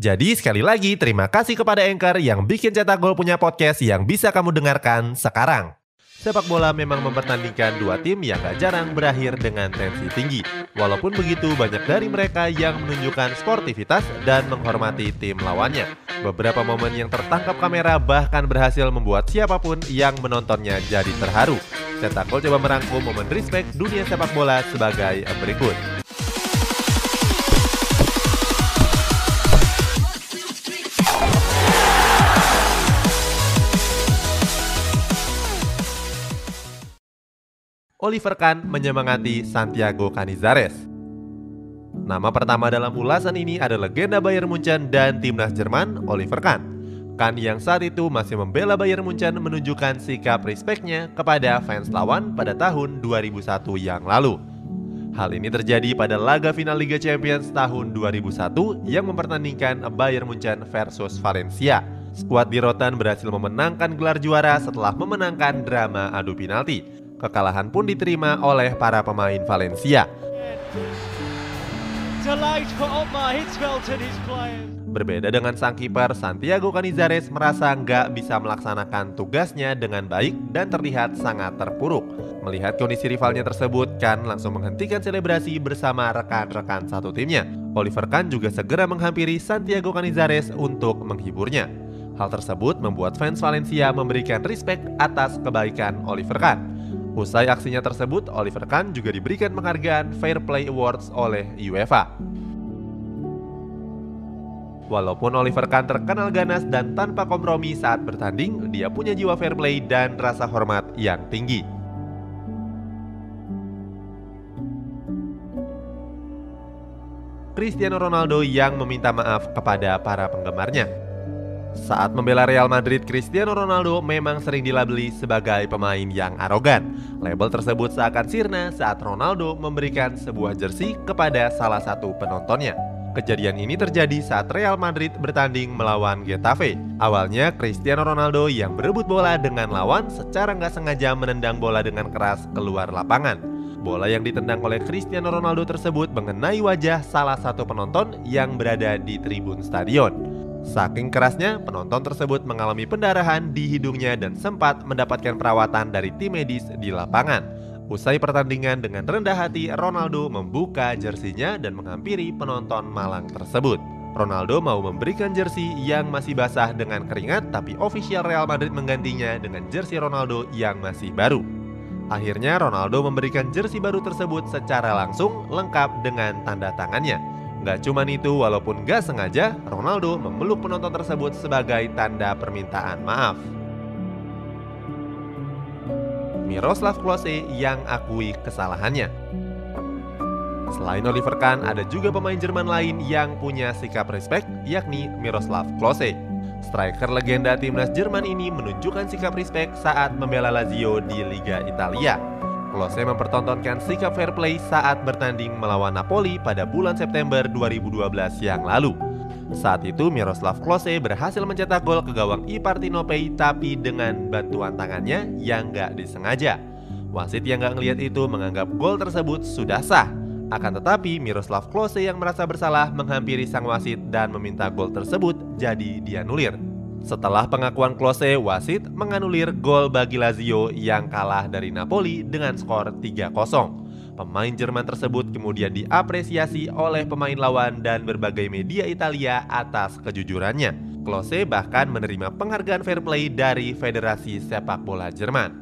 Jadi sekali lagi terima kasih kepada Anchor yang bikin Cetak Gol punya podcast yang bisa kamu dengarkan sekarang. Sepak bola memang mempertandingkan dua tim yang gak jarang berakhir dengan tensi tinggi. Walaupun begitu, banyak dari mereka yang menunjukkan sportivitas dan menghormati tim lawannya. Beberapa momen yang tertangkap kamera bahkan berhasil membuat siapa pun yang menontonnya jadi terharu. Cetak Gol coba merangkum momen respect dunia sepak bola sebagai berikut. Oliver Kahn menyemangati Santiago Canizares. Nama pertama dalam ulasan ini adalah legenda Bayern Munchen dan timnas Jerman, Oliver Kahn. Kahn yang saat itu masih membela Bayern Munchen menunjukkan sikap respeknya kepada fans lawan pada tahun 2001 yang lalu. Hal ini terjadi pada laga final Liga Champions tahun 2001 yang mempertandingkan Bayern Munchen versus Valencia. Skuad di Rotan berhasil memenangkan gelar juara setelah memenangkan drama adu penalti. Kekalahan pun diterima oleh para pemain Valencia. Berbeda dengan sang kiper, Santiago Canizares merasa nggak bisa melaksanakan tugasnya dengan baik dan terlihat sangat terpuruk. Melihat kondisi rivalnya tersebut, Kan langsung menghentikan selebrasi bersama rekan-rekan satu timnya. Oliver Kahn juga segera menghampiri Santiago Canizares untuk menghiburnya. Hal tersebut membuat fans Valencia memberikan respect atas kebaikan Oliver Kahn. Usai aksinya tersebut, Oliver Kahn juga diberikan penghargaan Fair Play Awards oleh UEFA. Walaupun Oliver Kahn terkenal ganas dan tanpa kompromi saat bertanding, dia punya jiwa fair play dan rasa hormat yang tinggi. Cristiano Ronaldo yang meminta maaf kepada para penggemarnya. Saat membela Real Madrid, Cristiano Ronaldo memang sering dilabeli sebagai pemain yang arogan. Label tersebut seakan sirna saat Ronaldo memberikan sebuah jersey kepada salah satu penontonnya. Kejadian ini terjadi saat Real Madrid bertanding melawan Getafe. Awalnya, Cristiano Ronaldo yang berebut bola dengan lawan secara nggak sengaja menendang bola dengan keras keluar lapangan. Bola yang ditendang oleh Cristiano Ronaldo tersebut mengenai wajah salah satu penonton yang berada di tribun stadion. Saking kerasnya, penonton tersebut mengalami pendarahan di hidungnya dan sempat mendapatkan perawatan dari tim medis di lapangan. Usai pertandingan dengan rendah hati, Ronaldo membuka jersinya dan menghampiri penonton malang tersebut. Ronaldo mau memberikan jersey yang masih basah dengan keringat, tapi official Real Madrid menggantinya dengan jersey Ronaldo yang masih baru. Akhirnya Ronaldo memberikan jersey baru tersebut secara langsung lengkap dengan tanda tangannya. Gak cuman itu, walaupun gak sengaja, Ronaldo memeluk penonton tersebut sebagai tanda permintaan maaf. Miroslav Klose yang akui kesalahannya. Selain Oliver Kahn, ada juga pemain Jerman lain yang punya sikap respect, yakni Miroslav Klose. Striker legenda timnas Jerman ini menunjukkan sikap respect saat membela Lazio di Liga Italia. Klose mempertontonkan sikap fair play saat bertanding melawan Napoli pada bulan September 2012 yang lalu. Saat itu Miroslav Klose berhasil mencetak gol ke gawang Ipartinope tapi dengan bantuan tangannya yang gak disengaja. Wasit yang gak ngeliat itu menganggap gol tersebut sudah sah. Akan tetapi Miroslav Klose yang merasa bersalah menghampiri sang wasit dan meminta gol tersebut jadi dianulir. Setelah pengakuan Klose, wasit menganulir gol bagi Lazio yang kalah dari Napoli dengan skor 3-0. Pemain Jerman tersebut kemudian diapresiasi oleh pemain lawan dan berbagai media Italia atas kejujurannya. Klose bahkan menerima penghargaan fair play dari Federasi Sepak Bola Jerman.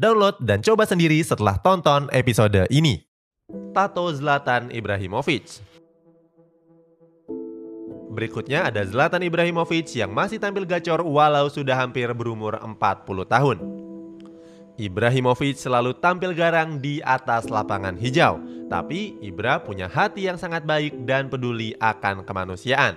Download dan coba sendiri setelah tonton episode ini. Tato Zlatan Ibrahimovic Berikutnya ada Zlatan Ibrahimovic yang masih tampil gacor walau sudah hampir berumur 40 tahun. Ibrahimovic selalu tampil garang di atas lapangan hijau, tapi Ibra punya hati yang sangat baik dan peduli akan kemanusiaan.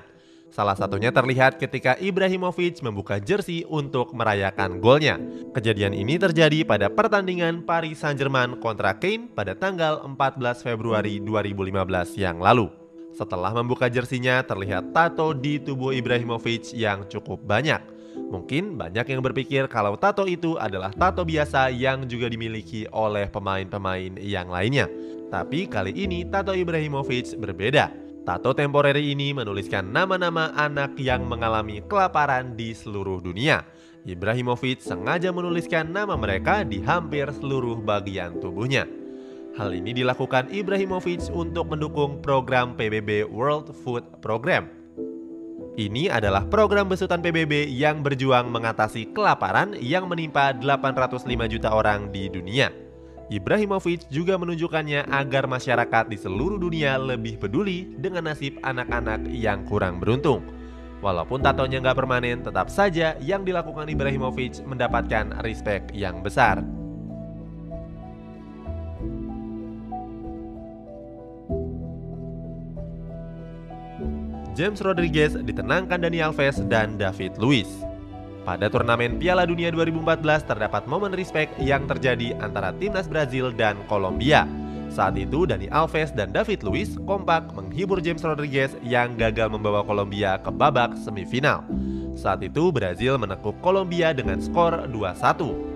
Salah satunya terlihat ketika Ibrahimovic membuka jersey untuk merayakan golnya. Kejadian ini terjadi pada pertandingan Paris Saint-Germain kontra Kane pada tanggal 14 Februari 2015 yang lalu. Setelah membuka jersinya, terlihat tato di tubuh Ibrahimovic yang cukup banyak. Mungkin banyak yang berpikir kalau tato itu adalah tato biasa yang juga dimiliki oleh pemain-pemain yang lainnya. Tapi kali ini tato Ibrahimovic berbeda. Tato temporary ini menuliskan nama-nama anak yang mengalami kelaparan di seluruh dunia. Ibrahimovic sengaja menuliskan nama mereka di hampir seluruh bagian tubuhnya. Hal ini dilakukan Ibrahimovic untuk mendukung program PBB World Food Program. Ini adalah program besutan PBB yang berjuang mengatasi kelaparan yang menimpa 805 juta orang di dunia. Ibrahimovic juga menunjukkannya agar masyarakat di seluruh dunia lebih peduli dengan nasib anak-anak yang kurang beruntung. Walaupun tatonya nggak permanen, tetap saja yang dilakukan Ibrahimovic mendapatkan respect yang besar. James Rodriguez ditenangkan Dani Alves dan David Luiz. Pada turnamen Piala Dunia 2014 terdapat momen respect yang terjadi antara timnas Brazil dan Kolombia. Saat itu Dani Alves dan David Luiz kompak menghibur James Rodriguez yang gagal membawa Kolombia ke babak semifinal. Saat itu Brazil menekuk Kolombia dengan skor 2-1.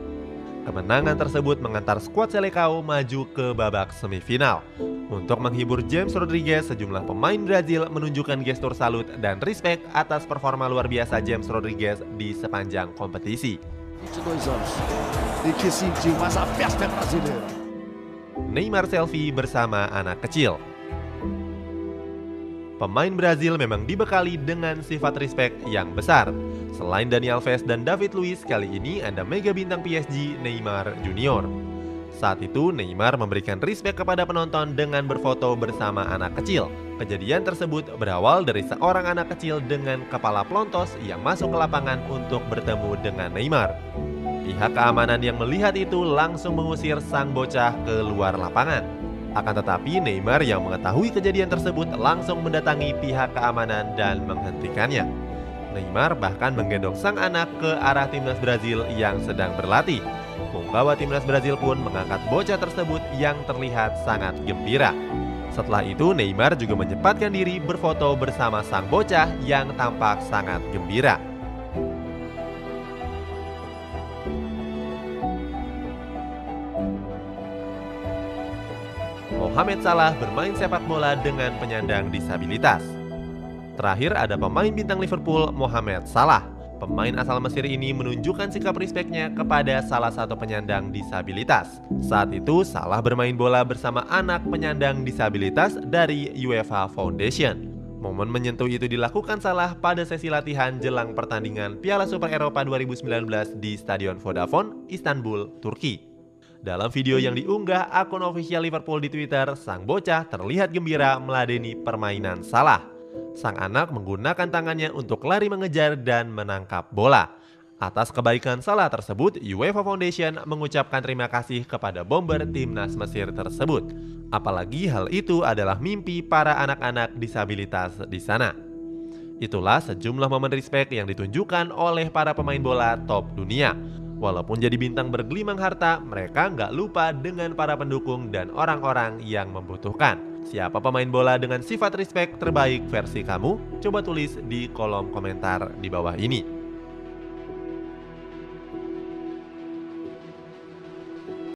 Kemenangan tersebut mengantar skuad Selecao maju ke babak semifinal. Untuk menghibur James Rodriguez, sejumlah pemain Brazil menunjukkan gestur salut dan respect atas performa luar biasa James Rodriguez di sepanjang kompetisi. Neymar selfie bersama anak kecil. Pemain Brazil memang dibekali dengan sifat respect yang besar. Selain Dani Alves dan David Luiz, kali ini ada mega bintang PSG Neymar Junior. Saat itu Neymar memberikan respect kepada penonton dengan berfoto bersama anak kecil. Kejadian tersebut berawal dari seorang anak kecil dengan kepala pelontos yang masuk ke lapangan untuk bertemu dengan Neymar. Pihak keamanan yang melihat itu langsung mengusir sang bocah ke luar lapangan. Akan tetapi Neymar yang mengetahui kejadian tersebut langsung mendatangi pihak keamanan dan menghentikannya. Neymar bahkan menggendong sang anak ke arah timnas Brazil yang sedang berlatih. Pembawa timnas Brazil pun mengangkat bocah tersebut yang terlihat sangat gembira. Setelah itu Neymar juga menyempatkan diri berfoto bersama sang bocah yang tampak sangat gembira. Mohamed Salah bermain sepak bola dengan penyandang disabilitas. Terakhir ada pemain bintang Liverpool Mohamed Salah. Pemain asal Mesir ini menunjukkan sikap respeknya kepada salah satu penyandang disabilitas. Saat itu Salah bermain bola bersama anak penyandang disabilitas dari UEFA Foundation. Momen menyentuh itu dilakukan Salah pada sesi latihan jelang pertandingan Piala Super Eropa 2019 di Stadion Vodafone, Istanbul, Turki. Dalam video yang diunggah akun official Liverpool di Twitter, sang bocah terlihat gembira meladeni permainan salah. Sang anak menggunakan tangannya untuk lari mengejar dan menangkap bola. Atas kebaikan salah tersebut, UEFA Foundation mengucapkan terima kasih kepada bomber timnas Mesir tersebut. Apalagi hal itu adalah mimpi para anak-anak disabilitas di sana. Itulah sejumlah momen respect yang ditunjukkan oleh para pemain bola top dunia. Walaupun jadi bintang bergelimang harta, mereka nggak lupa dengan para pendukung dan orang-orang yang membutuhkan. Siapa pemain bola dengan sifat respect terbaik versi kamu? Coba tulis di kolom komentar di bawah ini.